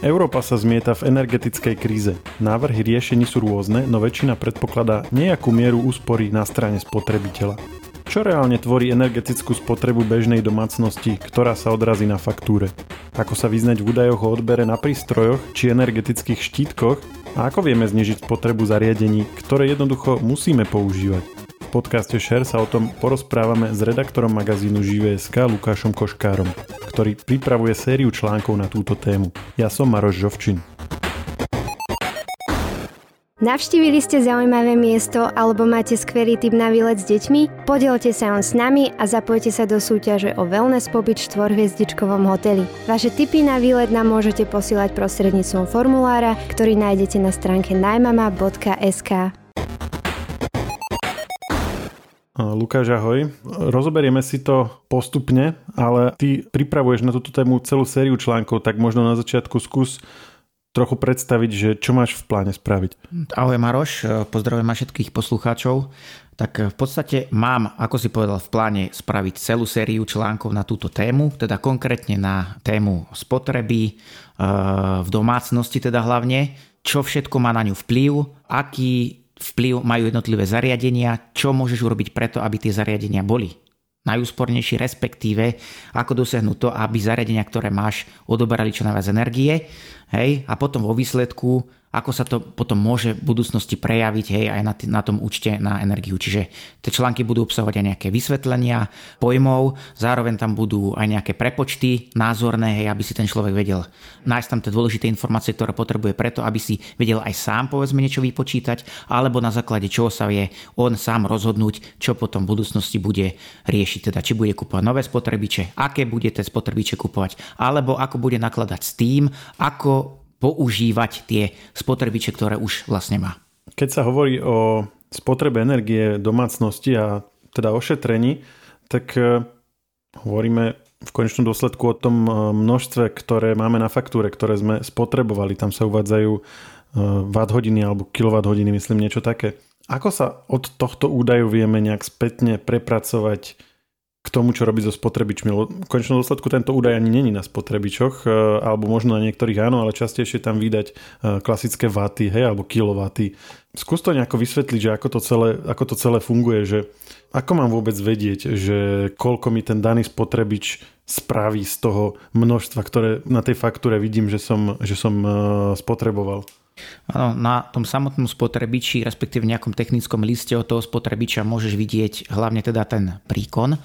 Európa sa zmieta v energetickej kríze. Návrhy riešení sú rôzne, no väčšina predpokladá nejakú mieru úspory na strane spotrebiteľa. Čo reálne tvorí energetickú spotrebu bežnej domácnosti, ktorá sa odrazí na faktúre? Ako sa vyznať v údajoch o odbere na prístrojoch či energetických štítkoch a ako vieme znižiť spotrebu zariadení, ktoré jednoducho musíme používať? Podcaste Share sa o tom porozprávame s redaktorom magazínu Živé.sk Lukášom Koškárom ktorý pripravuje sériu článkov na túto tému. Ja som Maroš Žovčin. Navštívili ste zaujímavé miesto alebo máte skvelý tip na výlet s deťmi? Podielte sa on s nami a zapojte sa do súťaže o wellness pobyt v štvorhviezdičkovom hoteli. Vaše tipy na výlet nám môžete posielať prostredníctvom formulára, ktorý nájdete na stránke najmama.sk. Lukáš, ahoj. Rozoberieme si to postupne, ale ty pripravuješ na túto tému celú sériu článkov, tak možno na začiatku skús trochu predstaviť, že čo máš v pláne spraviť. Ahoj Maroš, pozdravujem ma všetkých poslucháčov. Tak v podstate mám, ako si povedal, v pláne spraviť celú sériu článkov na túto tému, teda konkrétne na tému spotreby eh, v domácnosti teda hlavne, čo všetko má na ňu vplyv, aký vplyv majú jednotlivé zariadenia, čo môžeš urobiť preto, aby tie zariadenia boli najúspornejšie, respektíve ako dosiahnuť to, aby zariadenia, ktoré máš, odoberali čo najviac energie. Hej? A potom vo výsledku ako sa to potom môže v budúcnosti prejaviť hej, aj na, t- na tom účte na energiu. Čiže tie články budú obsahovať aj nejaké vysvetlenia pojmov, zároveň tam budú aj nejaké prepočty názorné, hej, aby si ten človek vedel nájsť tam tie dôležité informácie, ktoré potrebuje preto, aby si vedel aj sám povedzme niečo vypočítať, alebo na základe čoho sa vie on sám rozhodnúť, čo potom v budúcnosti bude riešiť. Teda či bude kúpovať nové spotrebiče, aké bude tie spotrebiče kupovať, alebo ako bude nakladať s tým, ako používať tie spotrebiče, ktoré už vlastne má. Keď sa hovorí o spotrebe energie domácnosti a teda ošetrení, tak e, hovoríme v konečnom dôsledku o tom e, množstve, ktoré máme na faktúre, ktoré sme spotrebovali. Tam sa uvádzajú e, watt hodiny alebo kilowatt hodiny, myslím niečo také. Ako sa od tohto údaju vieme nejak spätne prepracovať k tomu, čo robí so spotrebičmi. V konečnom dôsledku tento údaj ani není na spotrebičoch, e, alebo možno na niektorých áno, ale častejšie tam vydať e, klasické vaty, hej, alebo kilovaty. Skús to nejako vysvetliť, že ako to celé, ako to celé funguje, že ako mám vôbec vedieť, že koľko mi ten daný spotrebič spraví z toho množstva, ktoré na tej faktúre vidím, že som, že som e, spotreboval. Áno, na tom samotnom spotrebiči, respektíve v nejakom technickom liste od toho spotrebiča môžeš vidieť hlavne teda ten príkon, e,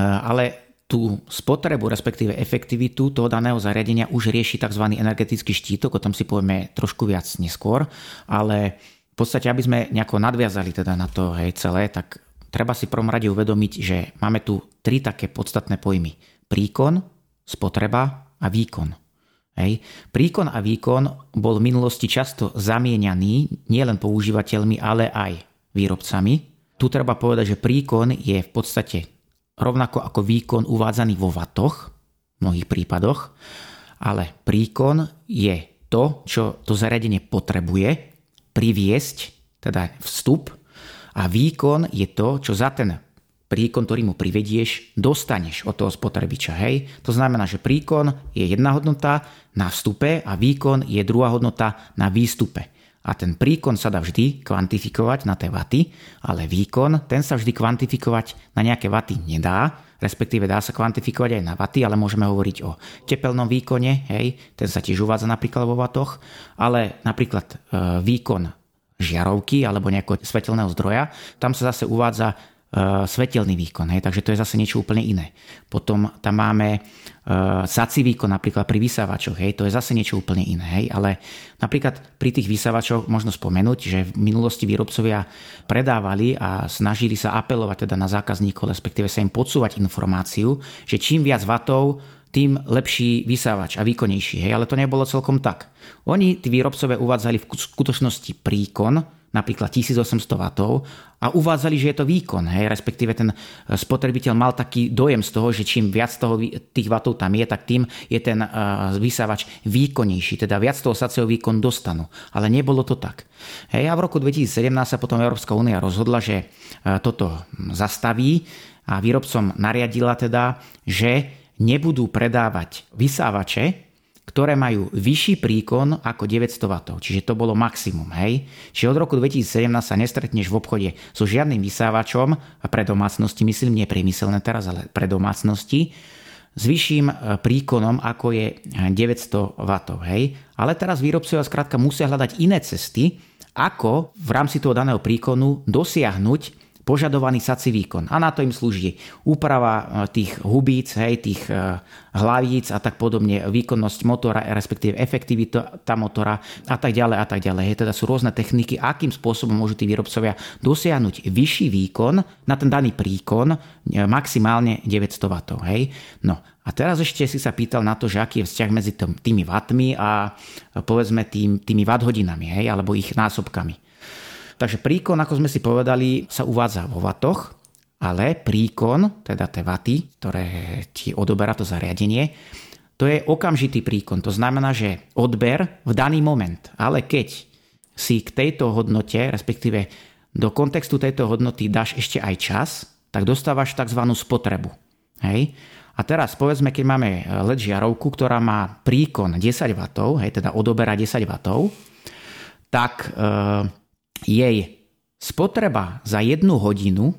ale tú spotrebu, respektíve efektivitu toho daného zariadenia už rieši tzv. energetický štítok, o tom si povieme trošku viac neskôr, ale v podstate, aby sme nejako nadviazali teda na to hej, celé, tak treba si prvom rade uvedomiť, že máme tu tri také podstatné pojmy. Príkon, spotreba a výkon. Hej. Príkon a výkon bol v minulosti často zamieňaný nielen používateľmi, ale aj výrobcami. Tu treba povedať, že príkon je v podstate rovnako ako výkon uvádzaný vo vatoch v mnohých prípadoch, ale príkon je to, čo to zariadenie potrebuje priviesť, teda vstup, a výkon je to, čo za ten príkon, ktorý mu privedieš, dostaneš od toho spotrebiča. Hej? To znamená, že príkon je jedna hodnota na vstupe a výkon je druhá hodnota na výstupe. A ten príkon sa dá vždy kvantifikovať na tie vaty, ale výkon, ten sa vždy kvantifikovať na nejaké vaty nedá, respektíve dá sa kvantifikovať aj na vaty, ale môžeme hovoriť o tepelnom výkone, hej, ten sa tiež uvádza napríklad vo vatoch, ale napríklad e, výkon žiarovky alebo nejakého svetelného zdroja, tam sa zase uvádza svetelný výkon, hej, takže to je zase niečo úplne iné. Potom tam máme uh, sací výkon napríklad pri vysávačoch, hej, to je zase niečo úplne iné, hej, ale napríklad pri tých vysávačoch možno spomenúť, že v minulosti výrobcovia predávali a snažili sa apelovať teda na zákazníkov, respektíve sa im podsúvať informáciu, že čím viac vatov tým lepší vysávač a výkonnejší. Hej, ale to nebolo celkom tak. Oni, tí výrobcovia, uvádzali v skutočnosti príkon, napríklad 1800 W a uvádzali, že je to výkon, hej, respektíve ten eh, spotrebiteľ mal taký dojem z toho, že čím viac toho, tých vatov tam je, tak tým je ten uh, vysávač výkonnejší, teda viac toho sacieho výkon dostanú. Ale nebolo to tak. Hej, a v roku 2017 sa potom Európska únia rozhodla, že uh, toto zastaví a výrobcom nariadila teda, že nebudú predávať vysávače, ktoré majú vyšší príkon ako 900 W. Čiže to bolo maximum. Hej? Čiže od roku 2017 sa nestretneš v obchode so žiadnym vysávačom, a pre domácnosti myslím, nie priemyselné teraz, ale pre domácnosti, s vyšším e, príkonom ako je 900 W. Hej? Ale teraz výrobcovia skrátka musia hľadať iné cesty, ako v rámci toho daného príkonu dosiahnuť požadovaný sací výkon. A na to im slúži úprava e, tých hubíc, hej, tých e, hlavíc a tak podobne, výkonnosť motora, respektíve efektivita motora a tak ďalej a tak ďalej. Hej, teda sú rôzne techniky, akým spôsobom môžu tí výrobcovia dosiahnuť vyšší výkon na ten daný príkon, e, maximálne 900 W. Hej. No a teraz ešte si sa pýtal na to, že aký je vzťah medzi tými vatmi a povedzme tým, tými watt hodinami, hej, alebo ich násobkami. Takže príkon, ako sme si povedali, sa uvádza vo vatoch, ale príkon, teda tie vaty, ktoré ti odoberá to zariadenie, to je okamžitý príkon. To znamená, že odber v daný moment. Ale keď si k tejto hodnote, respektíve do kontextu tejto hodnoty dáš ešte aj čas, tak dostávaš tzv. spotrebu. Hej? A teraz povedzme, keď máme LED žiarovku, ktorá má príkon 10 W, hej, teda odoberá 10 W, tak e, jej spotreba za jednu hodinu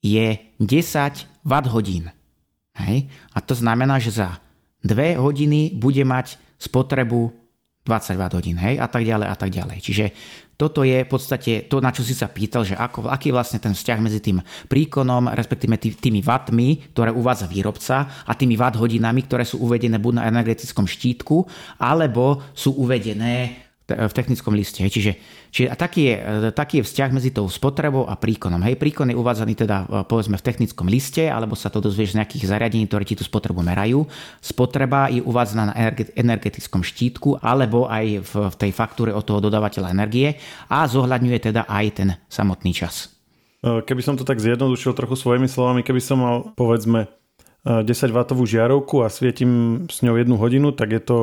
je 10 W hodín. Hej? A to znamená, že za 2 hodiny bude mať spotrebu 20 W hodín, hej, a tak ďalej a tak ďalej. Čiže toto je v podstate to, na čo si sa pýtal, že ako, aký je vlastne ten vzťah medzi tým príkonom, respektíve tý, tými vatmi, ktoré uvádza výrobca a tými watt hodinami, ktoré sú uvedené buď na energetickom štítku, alebo sú uvedené v technickom liste. Čiže, čiže a taký, je, taký je vzťah medzi tou spotrebou a príkonom. Hej, príkon je uvádzaný teda e, povedzme v technickom liste, alebo sa to dozvieš z nejakých zariadení, ktoré ti tú spotrebu merajú. Spotreba je uvádzaná na energetickom štítku, alebo aj v, v tej faktúre od toho dodávateľa energie a zohľadňuje teda aj ten samotný čas. E, keby som to tak zjednodušil trochu svojimi slovami, keby som mal povedzme 10W e, žiarovku a svietim s ňou jednu hodinu, tak je to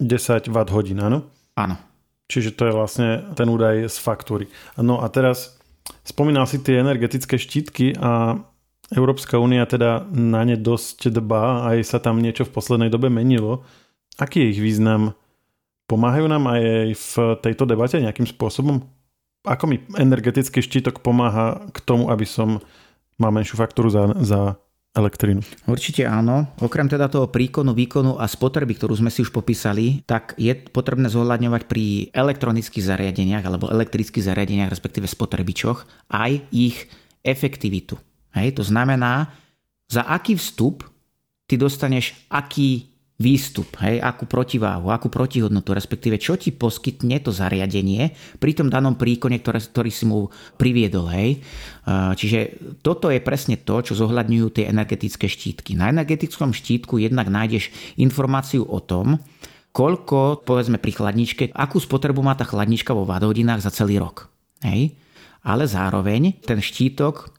10 W hodín, áno? Áno. Čiže to je vlastne ten údaj z faktúry. No a teraz spomínal si tie energetické štítky a Európska únia teda na ne dosť dbá, aj sa tam niečo v poslednej dobe menilo. Aký je ich význam? Pomáhajú nám aj v tejto debate nejakým spôsobom? Ako mi energetický štítok pomáha k tomu, aby som mal menšiu faktúru za, za elektrínu. Určite áno. Okrem teda toho príkonu, výkonu a spotreby, ktorú sme si už popísali, tak je potrebné zohľadňovať pri elektronických zariadeniach alebo elektrických zariadeniach, respektíve spotrebičoch, aj ich efektivitu. Hej, to znamená, za aký vstup ty dostaneš aký výstup, hej, akú protiváhu, akú protihodnotu, respektíve čo ti poskytne to zariadenie pri tom danom príkone, ktoré, ktorý si mu priviedol. Hej. Čiže toto je presne to, čo zohľadňujú tie energetické štítky. Na energetickom štítku jednak nájdeš informáciu o tom, koľko, povedzme pri chladničke, akú spotrebu má tá chladnička vo vadhodinách za celý rok. Hej. Ale zároveň ten štítok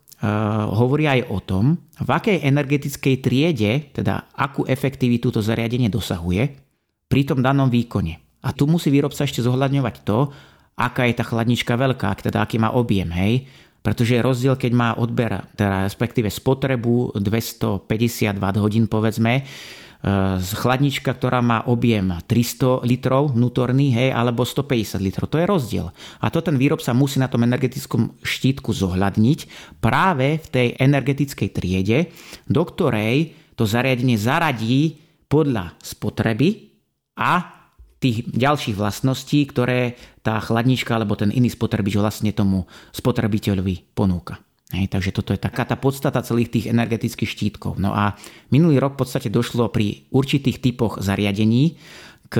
hovorí aj o tom, v akej energetickej triede, teda akú efektivitu to zariadenie dosahuje pri tom danom výkone. A tu musí výrobca ešte zohľadňovať to, aká je tá chladnička veľká, teda aký má objem, hej. Pretože je rozdiel, keď má odber, teda respektíve spotrebu 250 Wh povedzme, z chladnička, ktorá má objem 300 litrov vnútorný, hej, alebo 150 litrov. To je rozdiel. A to ten výrobca musí na tom energetickom štítku zohľadniť práve v tej energetickej triede, do ktorej to zariadenie zaradí podľa spotreby a tých ďalších vlastností, ktoré tá chladnička alebo ten iný spotrebič vlastne tomu spotrebiteľovi ponúka. Hej, takže toto je taká tá podstata celých tých energetických štítkov. No a minulý rok v podstate došlo pri určitých typoch zariadení k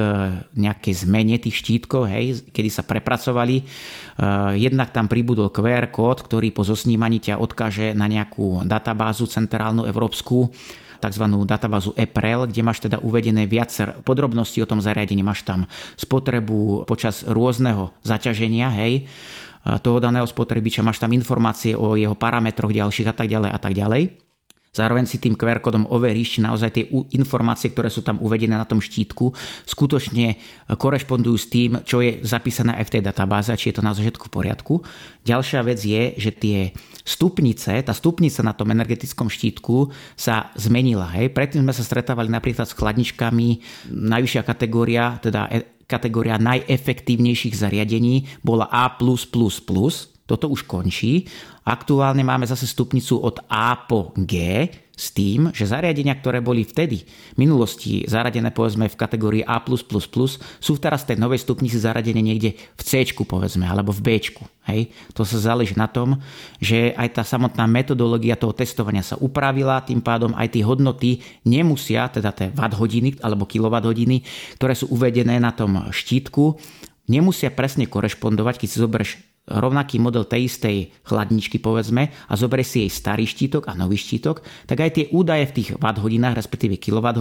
nejakej zmene tých štítkov, hej, kedy sa prepracovali. Uh, jednak tam pribudol QR kód, ktorý po zosnímaní ťa odkáže na nejakú databázu centrálnu európsku, tzv. databázu EPREL, kde máš teda uvedené viacer podrobností o tom zariadení. Máš tam spotrebu počas rôzneho zaťaženia, hej, toho daného spotrebiča, máš tam informácie o jeho parametroch ďalších a tak ďalej a tak ďalej. Zároveň si tým QR kódom overíš, či naozaj tie informácie, ktoré sú tam uvedené na tom štítku, skutočne korešpondujú s tým, čo je zapísané aj v tej databáze, či je to naozaj všetko v poriadku. Ďalšia vec je, že tie stupnice, tá stupnica na tom energetickom štítku sa zmenila. Hej. Predtým sme sa stretávali napríklad s chladničkami, najvyššia kategória, teda e, kategória najefektívnejších zariadení bola A+++, toto už končí. Aktuálne máme zase stupnicu od A po G s tým, že zariadenia, ktoré boli vtedy v minulosti zaradené povedzme v kategórii A++, sú teraz v tej novej stupnici zaradené niekde v C, povedzme, alebo v B. Hej? To sa záleží na tom, že aj tá samotná metodológia toho testovania sa upravila, tým pádom aj tie hodnoty nemusia, teda tie watt hodiny alebo kilowatt hodiny, ktoré sú uvedené na tom štítku, nemusia presne korešpondovať, keď si zoberieš rovnaký model tej istej chladničky povedzme a zoberie si jej starý štítok a nový štítok, tak aj tie údaje v tých watt hodinách, respektíve kilowatt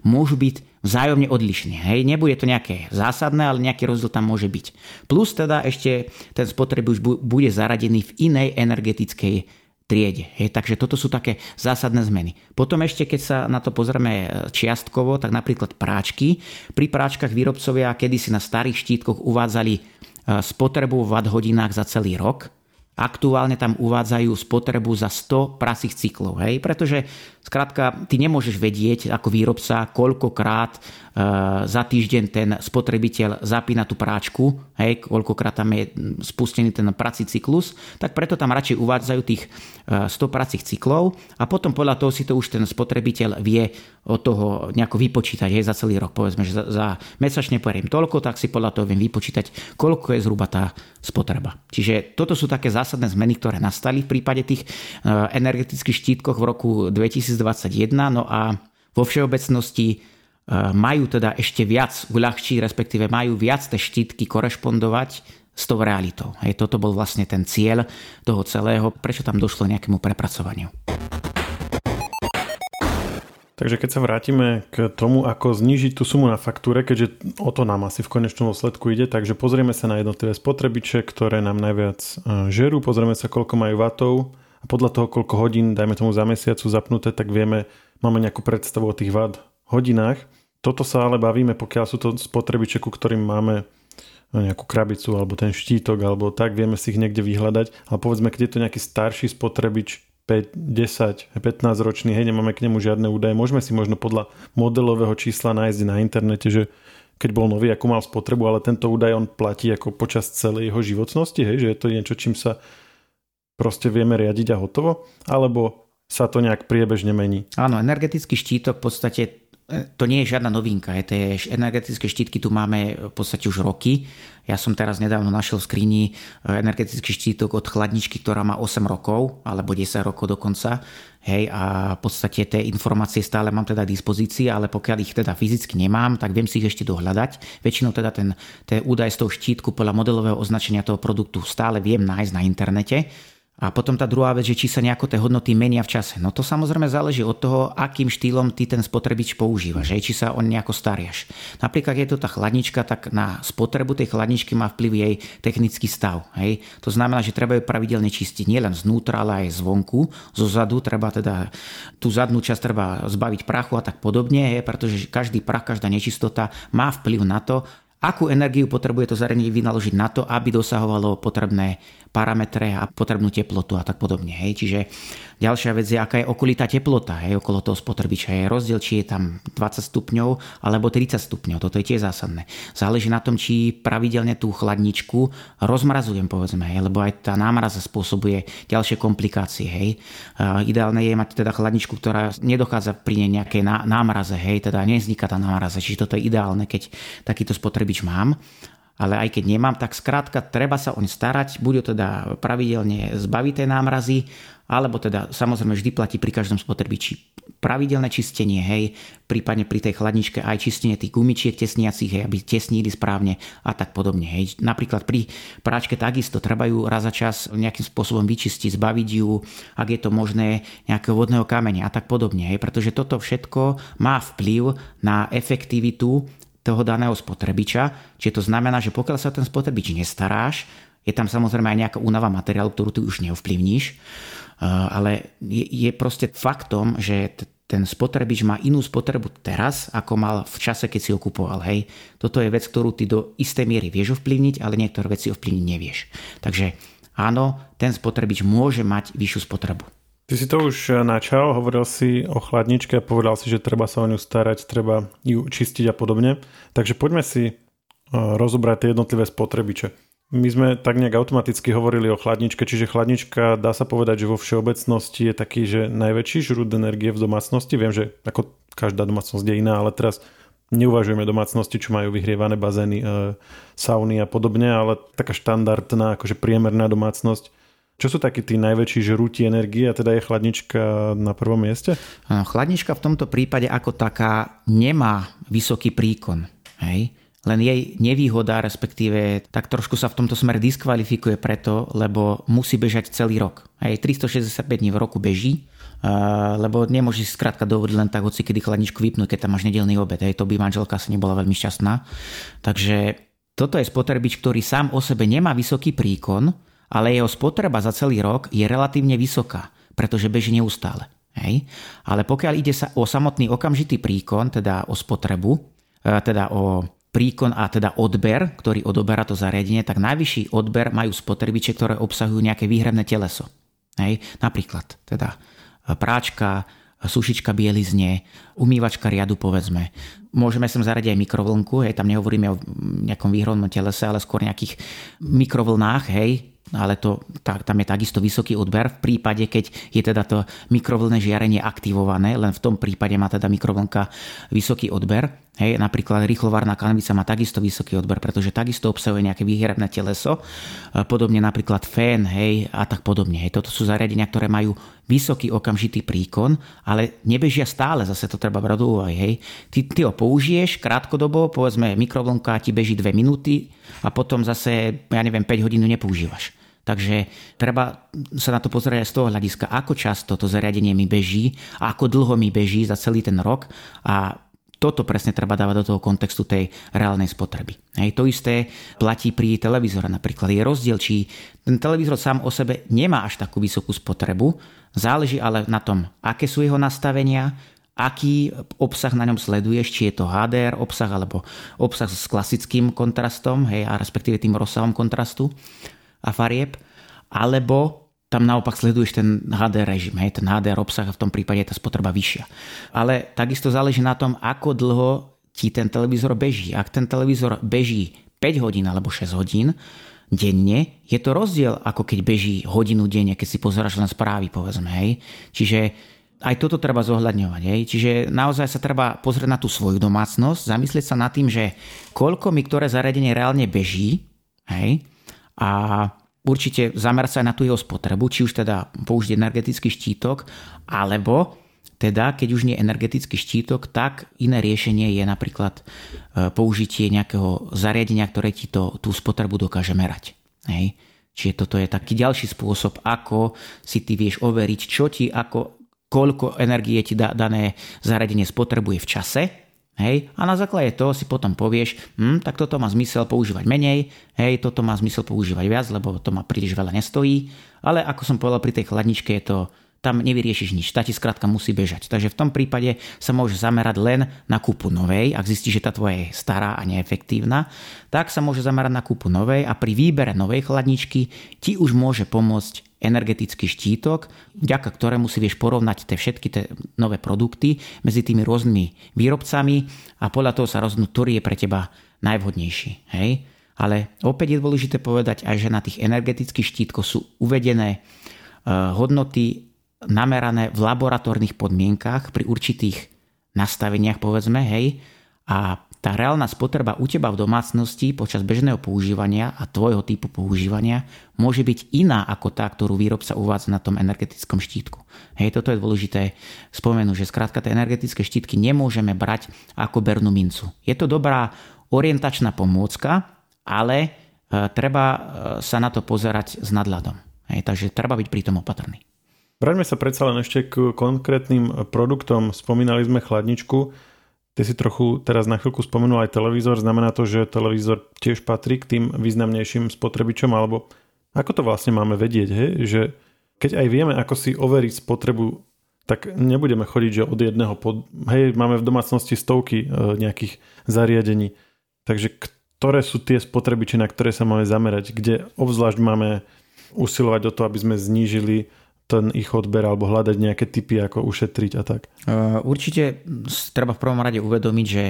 môžu byť vzájomne odlišné. Hej, nebude to nejaké zásadné, ale nejaký rozdiel tam môže byť. Plus teda ešte ten spotreby už bude zaradený v inej energetickej triede. Hej, takže toto sú také zásadné zmeny. Potom ešte, keď sa na to pozrieme čiastkovo, tak napríklad práčky. Pri práčkach výrobcovia kedysi na starých štítkoch uvádzali spotrebu v hodinách za celý rok. Aktuálne tam uvádzajú spotrebu za 100 pracích cyklov, hej? pretože skrátka ty nemôžeš vedieť ako výrobca, koľkokrát e, za týždeň ten spotrebiteľ zapína tú práčku, hej? koľkokrát tam je spustený ten prací cyklus, tak preto tam radšej uvádzajú tých e, 100 pracích cyklov a potom podľa toho si to už ten spotrebiteľ vie od toho nejako vypočítať hej, za celý rok. Povedzme, že za, za mesačne poriem toľko, tak si podľa toho viem vypočítať, koľko je zhruba tá spotreba. Čiže toto sú také zásadné zmeny, ktoré nastali v prípade tých e, energetických štítkoch v roku 2021. No a vo všeobecnosti e, majú teda ešte viac uľahčiť, respektíve majú viac tie štítky korešpondovať s tou realitou. Hej, toto bol vlastne ten cieľ toho celého, prečo tam došlo nejakému prepracovaniu. Takže keď sa vrátime k tomu, ako znížiť tú sumu na faktúre, keďže o to nám asi v konečnom dôsledku ide, takže pozrieme sa na jednotlivé spotrebiče, ktoré nám najviac e, žerú, pozrieme sa, koľko majú vatov a podľa toho, koľko hodín, dajme tomu za mesiac sú zapnuté, tak vieme, máme nejakú predstavu o tých watt hodinách. Toto sa ale bavíme, pokiaľ sú to spotrebiče, ku ktorým máme nejakú krabicu alebo ten štítok alebo tak, vieme si ich niekde vyhľadať, ale povedzme, keď je to nejaký starší spotrebič, 5, 10, 15 ročný, hej, nemáme k nemu žiadne údaje. Môžeme si možno podľa modelového čísla nájsť na internete, že keď bol nový, ako mal spotrebu, ale tento údaj on platí ako počas celej jeho životnosti, hej, že je to niečo, čím sa proste vieme riadiť a hotovo, alebo sa to nejak priebežne mení. Áno, energetický štítok v podstate e, to nie je žiadna novinka. Tie energetické štítky tu máme v podstate už roky. Ja som teraz nedávno našiel v skrini e, energetický štítok od chladničky, ktorá má 8 rokov, alebo 10 rokov dokonca. Hej, a v podstate tie informácie stále mám teda k dispozícii, ale pokiaľ ich teda fyzicky nemám, tak viem si ich ešte dohľadať. Väčšinou teda ten, ten údaj z toho štítku podľa modelového označenia toho produktu stále viem nájsť na internete. A potom tá druhá vec, že či sa nejako tie hodnoty menia v čase. No to samozrejme záleží od toho, akým štýlom ty ten spotrebič používaš, že? či sa on nejako stariaš. Napríklad je to tá chladnička, tak na spotrebu tej chladničky má vplyv jej technický stav. Hej? To znamená, že treba ju pravidelne čistiť nielen znútra, ale aj zvonku. Zo zadu treba teda tú zadnú časť treba zbaviť prachu a tak podobne, hej? pretože každý prach, každá nečistota má vplyv na to, akú energiu potrebuje to zariadenie vynaložiť na to, aby dosahovalo potrebné parametre a potrebnú teplotu a tak podobne. Hej. Čiže ďalšia vec je, aká je okolitá teplota hej, okolo toho spotrebiča. Je rozdiel, či je tam 20 stupňov alebo 30 stupňov. Toto je tiež zásadné. Záleží na tom, či pravidelne tú chladničku rozmrazujem, povedzme, hej, lebo aj tá námraza spôsobuje ďalšie komplikácie. Hej. ideálne je mať teda chladničku, ktorá nedochádza pri nej nejaké námraze, hej, teda nevzniká tá námraza. Čiže toto je ideálne, keď takýto spotrebič mám ale aj keď nemám, tak skrátka treba sa oň starať, bude teda pravidelne zbaviť tej námrazy, alebo teda samozrejme vždy platí pri každom spotrebiči pravidelné čistenie, hej, prípadne pri tej chladničke aj čistenie tých gumičiek tesniacich, hej, aby tesnili správne a tak podobne. Hej. Napríklad pri práčke takisto treba ju raz za čas nejakým spôsobom vyčistiť, zbaviť ju, ak je to možné, nejakého vodného kameňa a tak podobne. Hej, pretože toto všetko má vplyv na efektivitu toho daného spotrebiča. Čiže to znamená, že pokiaľ sa ten spotrebič nestaráš, Je tam samozrejme aj nejaká únava materiálu, ktorú ty už neovplyvníš, ale je, je proste faktom, že ten spotrebič má inú spotrebu teraz, ako mal v čase, keď si ho kupoval. Hej. Toto je vec, ktorú ty do istej miery vieš ovplyvniť, ale niektoré veci ovplyvniť nevieš. Takže áno, ten spotrebič môže mať vyššiu spotrebu. Ty si to už eh, načal, hovoril si o chladničke a povedal si, že treba sa o ňu starať, treba ju čistiť a podobne. Takže poďme si eh, rozobrať tie jednotlivé spotrebiče. My sme tak nejak automaticky hovorili o chladničke, čiže chladnička dá sa povedať, že vo všeobecnosti je taký, že najväčší žrút energie v domácnosti. Viem, že ako každá domácnosť je iná, ale teraz neuvažujeme domácnosti, čo majú vyhrievané bazény, e, sauny a podobne, ale taká štandardná, akože priemerná domácnosť. Čo sú takí tí najväčší žrúti energie a teda je chladnička na prvom mieste? Chladnička v tomto prípade ako taká nemá vysoký príkon. Hej? Len jej nevýhoda, respektíve tak trošku sa v tomto smere diskvalifikuje preto, lebo musí bežať celý rok. Aj 365 dní v roku beží, lebo nemôžeš si skrátka dovoliť len tak hoci kedy chladničku vypnúť, keď tam máš nedelný obed. Hej, to by manželka sa nebola veľmi šťastná. Takže toto je spotrebič, ktorý sám o sebe nemá vysoký príkon, ale jeho spotreba za celý rok je relatívne vysoká, pretože beží neustále. Hej? Ale pokiaľ ide sa o samotný okamžitý príkon, teda o spotrebu, e, teda o príkon a teda odber, ktorý odoberá to zariadenie, tak najvyšší odber majú spotrebiče, ktoré obsahujú nejaké výhrebné teleso. Hej? Napríklad teda e, práčka, sušička bielizne, umývačka riadu povedzme. Môžeme sem zaradiť aj mikrovlnku, hej, tam nehovoríme o nejakom výhrovnom telese, ale skôr nejakých mikrovlnách, hej, ale to, tak, tam je takisto vysoký odber v prípade, keď je teda to mikrovlné žiarenie aktivované, len v tom prípade má teda mikrovlnka vysoký odber. Hej, napríklad rýchlovárna kanvica má takisto vysoký odber, pretože takisto obsahuje nejaké výhrebné teleso, e, podobne napríklad fén, hej, a tak podobne. Hej. Toto sú zariadenia, ktoré majú vysoký okamžitý príkon, ale nebežia stále, zase to treba brať do. Hej. Ty, ty ho použiješ krátkodobo, povedzme mikrovlnka ti beží 2 minúty a potom zase, ja neviem, 5 hodín nepoužívaš. Takže treba sa na to pozrieť aj z toho hľadiska, ako často to zariadenie mi beží a ako dlho mi beží za celý ten rok a toto presne treba dávať do toho kontextu tej reálnej spotreby. Hej, to isté platí pri televízore napríklad. Je rozdiel, či ten televízor sám o sebe nemá až takú vysokú spotrebu, záleží ale na tom, aké sú jeho nastavenia, aký obsah na ňom sleduješ, či je to HDR obsah alebo obsah s klasickým kontrastom, hej, a respektíve tým rozsahom kontrastu a farieb, alebo tam naopak sleduješ ten HDR režim, hej, ten HDR obsah a v tom prípade je tá spotreba vyššia. Ale takisto záleží na tom, ako dlho ti ten televízor beží. Ak ten televízor beží 5 hodín alebo 6 hodín denne, je to rozdiel ako keď beží hodinu denne, keď si pozeráš len správy, povedzme. Hej. Čiže aj toto treba zohľadňovať. Hej. Čiže naozaj sa treba pozrieť na tú svoju domácnosť, zamyslieť sa nad tým, že koľko mi ktoré zariadenie reálne beží hej, a určite zamerať sa na tú jeho spotrebu, či už teda použiť energetický štítok, alebo teda, keď už nie energetický štítok, tak iné riešenie je napríklad e, použitie nejakého zariadenia, ktoré ti to, tú spotrebu dokáže merať. Hej. Čiže toto je taký ďalší spôsob, ako si ty vieš overiť, čo ti, ako, koľko energie ti da, dané zariadenie spotrebuje v čase Hej? A na základe toho si potom povieš, hm, tak toto má zmysel používať menej, hej, toto má zmysel používať viac, lebo to ma príliš veľa nestojí. Ale ako som povedal pri tej chladničke, je to tam nevyriešiš nič, tá ti skrátka musí bežať. Takže v tom prípade sa môže zamerať len na kúpu novej, ak zistíš, že tá tvoja je stará a neefektívna, tak sa môže zamerať na kúpu novej a pri výbere novej chladničky ti už môže pomôcť energetický štítok, vďaka ktorému si vieš porovnať tie všetky tie nové produkty medzi tými rôznymi výrobcami a podľa toho sa rozhodnúť, ktorý je pre teba najvhodnejší. Hej? Ale opäť je dôležité povedať aj, že na tých energetických štítkoch sú uvedené e, hodnoty namerané v laboratórnych podmienkach pri určitých nastaveniach, povedzme, hej, a tá reálna spotreba u teba v domácnosti počas bežného používania a tvojho typu používania môže byť iná ako tá, ktorú výrobca uvádza na tom energetickom štítku. Hej, toto je dôležité spomenúť, že skrátka tie energetické štítky nemôžeme brať ako bernú mincu. Je to dobrá orientačná pomôcka, ale e, treba e, sa na to pozerať s nadladom. Hej, takže treba byť pri tom opatrný. Vráťme sa predsa len ešte k konkrétnym produktom. Spomínali sme chladničku. Ty si trochu teraz na chvíľku spomenul aj televízor. Znamená to, že televízor tiež patrí k tým významnejším spotrebičom, alebo ako to vlastne máme vedieť, hej? že keď aj vieme, ako si overiť spotrebu, tak nebudeme chodiť, že od jedného pod... Hej, máme v domácnosti stovky e, nejakých zariadení. Takže ktoré sú tie spotrebiče, na ktoré sa máme zamerať? Kde obzvlášť máme usilovať o to, aby sme znížili ten ich odber alebo hľadať nejaké typy, ako ušetriť a tak? Určite treba v prvom rade uvedomiť, že,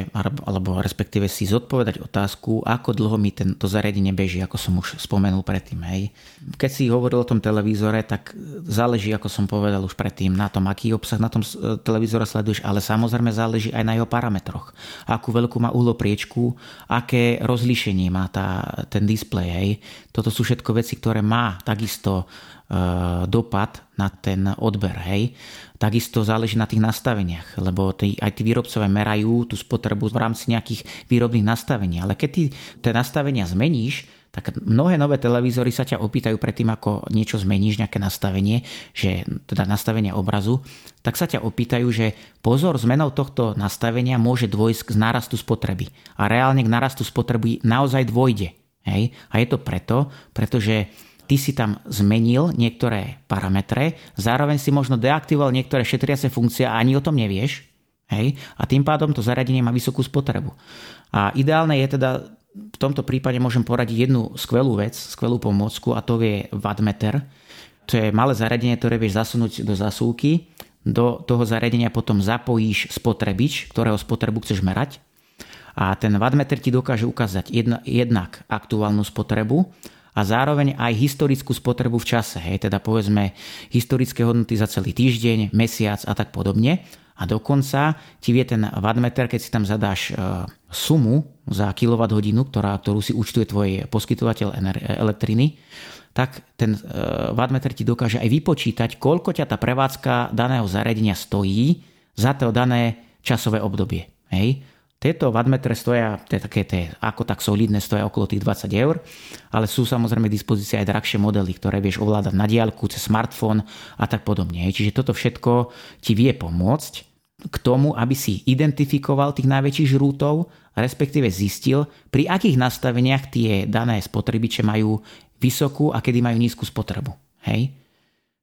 alebo respektíve si zodpovedať otázku, ako dlho mi tento zariadenie beží, ako som už spomenul predtým. Hej. Keď si hovoril o tom televízore, tak záleží, ako som povedal už predtým, na tom, aký obsah na tom televízore sleduješ, ale samozrejme záleží aj na jeho parametroch. Akú veľkú má uhlopriečku, aké rozlíšenie má tá, ten displej. Hej. Toto sú všetko veci, ktoré má takisto dopad na ten odber. Hej. Takisto záleží na tých nastaveniach, lebo tí, aj tí výrobcovia merajú tú spotrebu v rámci nejakých výrobných nastavení. Ale keď ty tie nastavenia zmeníš, tak mnohé nové televízory sa ťa opýtajú predtým, ako niečo zmeníš, nejaké nastavenie, že teda nastavenie obrazu, tak sa ťa opýtajú, že pozor, zmenou tohto nastavenia môže dôjsť k nárastu spotreby. A reálne k nárastu spotreby naozaj dôjde. Hej? A je to preto, pretože ty si tam zmenil niektoré parametre, zároveň si možno deaktivoval niektoré šetriace funkcie a ani o tom nevieš. Hej? A tým pádom to zariadenie má vysokú spotrebu. A ideálne je teda, v tomto prípade môžem poradiť jednu skvelú vec, skvelú pomôcku a to je wattmeter. To je malé zariadenie, ktoré vieš zasunúť do zasúky. Do toho zariadenia potom zapojíš spotrebič, ktorého spotrebu chceš merať. A ten wattmeter ti dokáže ukázať jedna, jednak aktuálnu spotrebu a zároveň aj historickú spotrebu v čase. Hej, teda povedzme historické hodnoty za celý týždeň, mesiac a tak podobne. A dokonca ti vie ten wattmeter, keď si tam zadáš e, sumu za kWh, ktorá, ktorú si účtuje tvoj poskytovateľ elektriny, tak ten e, wattmeter ti dokáže aj vypočítať, koľko ťa tá prevádzka daného zariadenia stojí za to dané časové obdobie. Hej? Tieto wattmetre stoja, to je také tie, ako tak solidné, stoja okolo tých 20 eur, ale sú samozrejme v dispozícii aj drahšie modely, ktoré vieš ovládať na diaľku, cez smartfón a tak podobne. Čiže toto všetko ti vie pomôcť k tomu, aby si identifikoval tých najväčších žrútov, respektíve zistil, pri akých nastaveniach tie dané spotrebiče majú vysokú a kedy majú nízku spotrebu. Hej?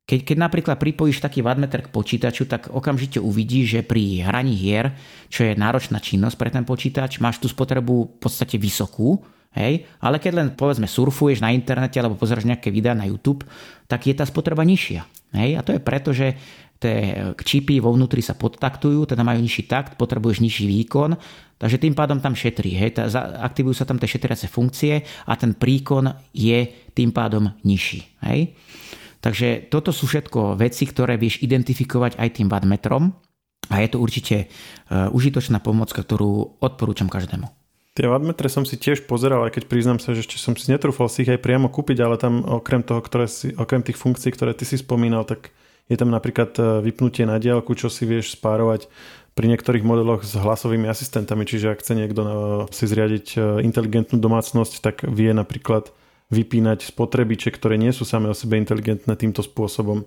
Keď, keď napríklad pripojíš taký wattmeter k počítaču, tak okamžite uvidíš, že pri hraní hier, čo je náročná činnosť pre ten počítač, máš tú spotrebu v podstate vysokú, hej? ale keď len povedzme surfuješ na internete alebo pozeráš nejaké videá na YouTube, tak je tá spotreba nižšia. Hej? A to je preto, že tie čipy vo vnútri sa podtaktujú, teda majú nižší takt, potrebuješ nižší výkon, takže tým pádom tam šetrí. Hej? Aktivujú sa tam tie šetriace funkcie a ten príkon je tým pádom nižší. Hej? Takže toto sú všetko veci, ktoré vieš identifikovať aj tým wattmetrom a je to určite e, užitočná pomoc, ktorú odporúčam každému. Tie wattmetre som si tiež pozeral, aj keď priznám sa, že ešte som si netrúfal si ich aj priamo kúpiť, ale tam okrem toho, ktoré si, okrem tých funkcií, ktoré ty si spomínal, tak je tam napríklad e, vypnutie na diálku, čo si vieš spárovať pri niektorých modeloch s hlasovými asistentami, čiže ak chce niekto e, si zriadiť inteligentnú domácnosť, tak vie napríklad vypínať spotrebiče, ktoré nie sú same o sebe inteligentné týmto spôsobom.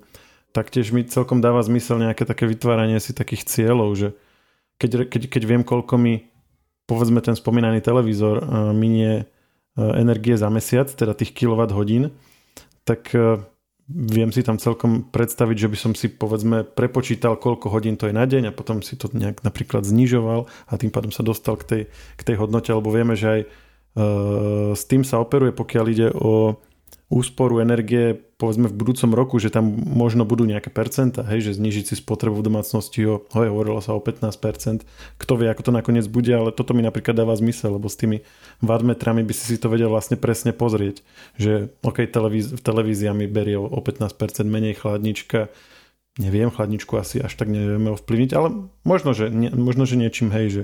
Taktiež mi celkom dáva zmysel nejaké také vytváranie si takých cieľov, že keď, keď, keď viem, koľko mi povedzme ten spomínaný televízor minie e, energie za mesiac, teda tých kWh, tak e, viem si tam celkom predstaviť, že by som si povedzme prepočítal, koľko hodín to je na deň a potom si to nejak napríklad znižoval a tým pádom sa dostal k tej, k tej hodnote, lebo vieme, že aj s tým sa operuje, pokiaľ ide o úsporu energie povedzme v budúcom roku, že tam možno budú nejaké percenta, hej, že znižiť si spotrebu v domácnosti o, hej, hovorilo sa o 15%, kto vie, ako to nakoniec bude, ale toto mi napríklad dáva zmysel, lebo s tými wattmetrami by si si to vedel vlastne presne pozrieť, že ok, televíz- televízia mi berie o 15% menej chladnička, neviem, chladničku asi až tak nevieme ovplyvniť, ale možno, že, ne, možno, že niečím, hej, že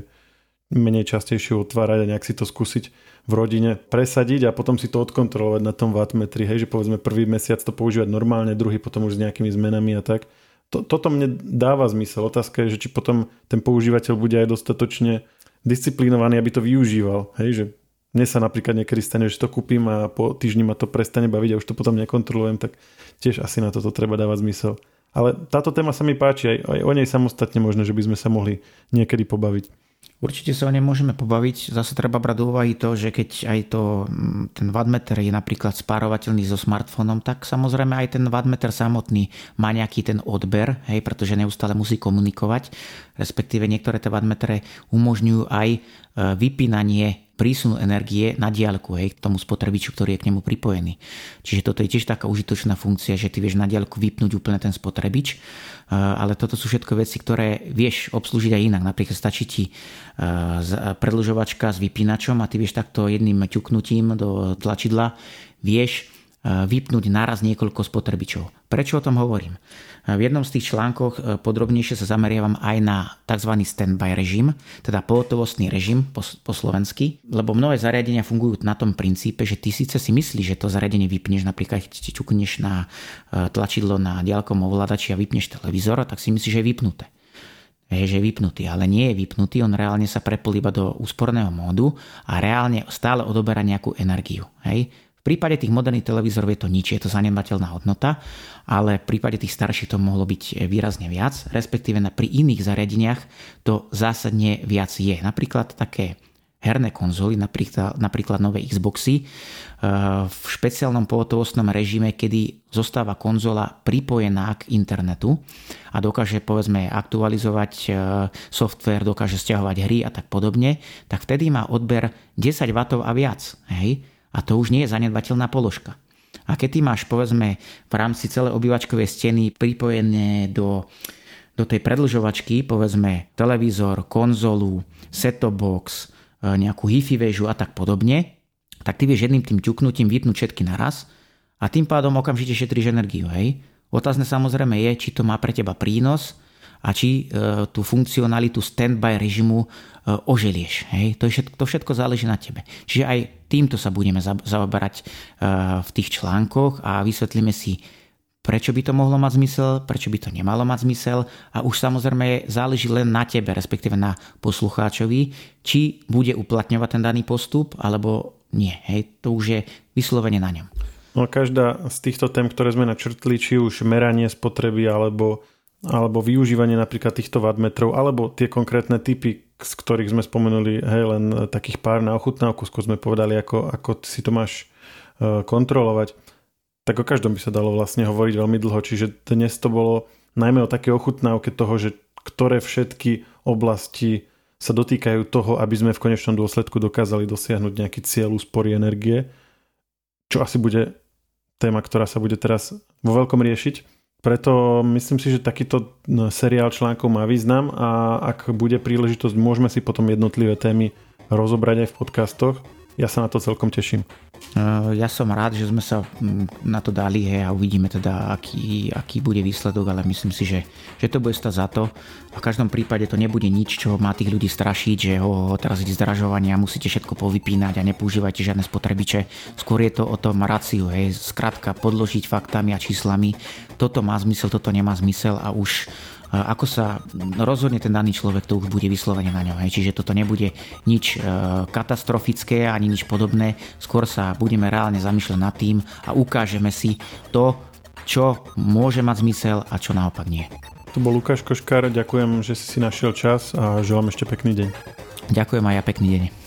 menej častejšie otvárať a nejak si to skúsiť v rodine presadiť a potom si to odkontrolovať na tom wattmetri, hej, že povedzme prvý mesiac to používať normálne, druhý potom už s nejakými zmenami a tak. To, toto mne dáva zmysel. Otázka je, že či potom ten používateľ bude aj dostatočne disciplinovaný, aby to využíval. Hej, že mne sa napríklad niekedy stane, že to kúpim a po týždni ma to prestane baviť a už to potom nekontrolujem, tak tiež asi na toto treba dávať zmysel. Ale táto téma sa mi páči, aj, aj o nej samostatne možno, že by sme sa mohli niekedy pobaviť. Určite sa o nej môžeme pobaviť. Zase treba brať do úvahy to, že keď aj to, mm, ten wattmeter je napríklad spárovateľný so smartfónom, tak samozrejme aj ten wattmeter samotný má nejaký ten odber, hej, pretože neustále musí komunikovať. Respektíve niektoré tie wattmetre umožňujú aj e, vypínanie prísunu energie na diaľku, hej, tomu spotrebiču, ktorý je k nemu pripojený. Čiže toto je tiež taká užitočná funkcia, že ty vieš na diaľku vypnúť úplne ten spotrebič, eh, ale toto sú všetko veci, ktoré vieš obslúžiť aj inak. Napríklad stačí ti eh, predlžovačka s vypínačom a ty vieš takto jedným ťuknutím do tlačidla vieš eh, vypnúť naraz niekoľko spotrebičov. Prečo o tom hovorím? V jednom z tých článkoch e, podrobnejšie sa zameriavam aj na tzv. standby režim, teda pohotovostný režim po, po slovensky, lebo mnohé zariadenia fungujú na tom princípe, že ty síce si myslíš, že to zariadenie vypneš, napríklad keď čukneš na e, tlačidlo na diaľkom ovládači a vypneš televízor, tak si myslíš, že je vypnuté. Je, že je vypnutý, ale nie je vypnutý, on reálne sa prepol iba do úsporného módu a reálne stále odoberá nejakú energiu. Hej? Prípade tých moderných televízorov je to nič, je to zanedbateľná hodnota, ale v prípade tých starších to mohlo byť výrazne viac, respektíve na, pri iných zariadeniach to zásadne viac je. Napríklad také herné konzoly, napríklad, napríklad nové Xboxy, eh, v špeciálnom pohotovostnom režime, kedy zostáva konzola pripojená k internetu a dokáže povedzme aktualizovať eh, software, dokáže stiahovať hry a tak podobne, tak vtedy má odber 10 W a viac. Hej? A to už nie je zanedbateľná položka. A keď ty máš, povedzme, v rámci celej obývačkovej steny pripojené do, do tej predlžovačky, povedzme, televízor, konzolu, set-top box, e, nejakú hi-fi väžu a tak podobne, tak ty vieš jedným tým ťuknutím vypnúť všetky naraz a tým pádom okamžite šetríš energiu. Hej? Otázne samozrejme je, či to má pre teba prínos a či e, tú funkcionalitu standby režimu e, oželieš. Hej? To, je všetko, to všetko záleží na tebe. Čiže aj týmto sa budeme zaoberať e, v tých článkoch a vysvetlíme si, prečo by to mohlo mať zmysel, prečo by to nemalo mať zmysel a už samozrejme záleží len na tebe, respektíve na poslucháčovi, či bude uplatňovať ten daný postup alebo nie. Hej? To už je vyslovene na ňom. No každá z týchto tém, ktoré sme načrtli, či už meranie spotreby alebo alebo využívanie napríklad týchto wattmetrov, alebo tie konkrétne typy, z ktorých sme spomenuli, hej, len takých pár na ochutnávku, skôr sme povedali, ako, ako si to máš e, kontrolovať, tak o každom by sa dalo vlastne hovoriť veľmi dlho. Čiže dnes to bolo najmä o také ochutnávke toho, že ktoré všetky oblasti sa dotýkajú toho, aby sme v konečnom dôsledku dokázali dosiahnuť nejaký cieľ úspory energie, čo asi bude téma, ktorá sa bude teraz vo veľkom riešiť. Preto myslím si, že takýto no, seriál článkov má význam a ak bude príležitosť, môžeme si potom jednotlivé témy rozobrať aj v podcastoch. Ja sa na to celkom teším. Ja som rád, že sme sa na to dali hej, a uvidíme teda, aký, aký bude výsledok, ale myslím si, že, že to bude stať za to. V každom prípade to nebude nič, čo má tých ľudí strašiť, že ho teraz ide zdražovanie a musíte všetko povypínať a nepoužívajte žiadne spotrebiče. Skôr je to o tom raciu, hej, skrátka podložiť faktami a číslami. Toto má zmysel, toto nemá zmysel a už ako sa rozhodne ten daný človek, to už bude vyslovene na ňom. Čiže toto nebude nič e, katastrofické ani nič podobné, skôr sa budeme reálne zamýšľať nad tým a ukážeme si to, čo môže mať zmysel a čo naopak nie. To bol Lukáš Koškár, ďakujem, že si si našiel čas a želám ešte pekný deň. Ďakujem aj ja pekný deň.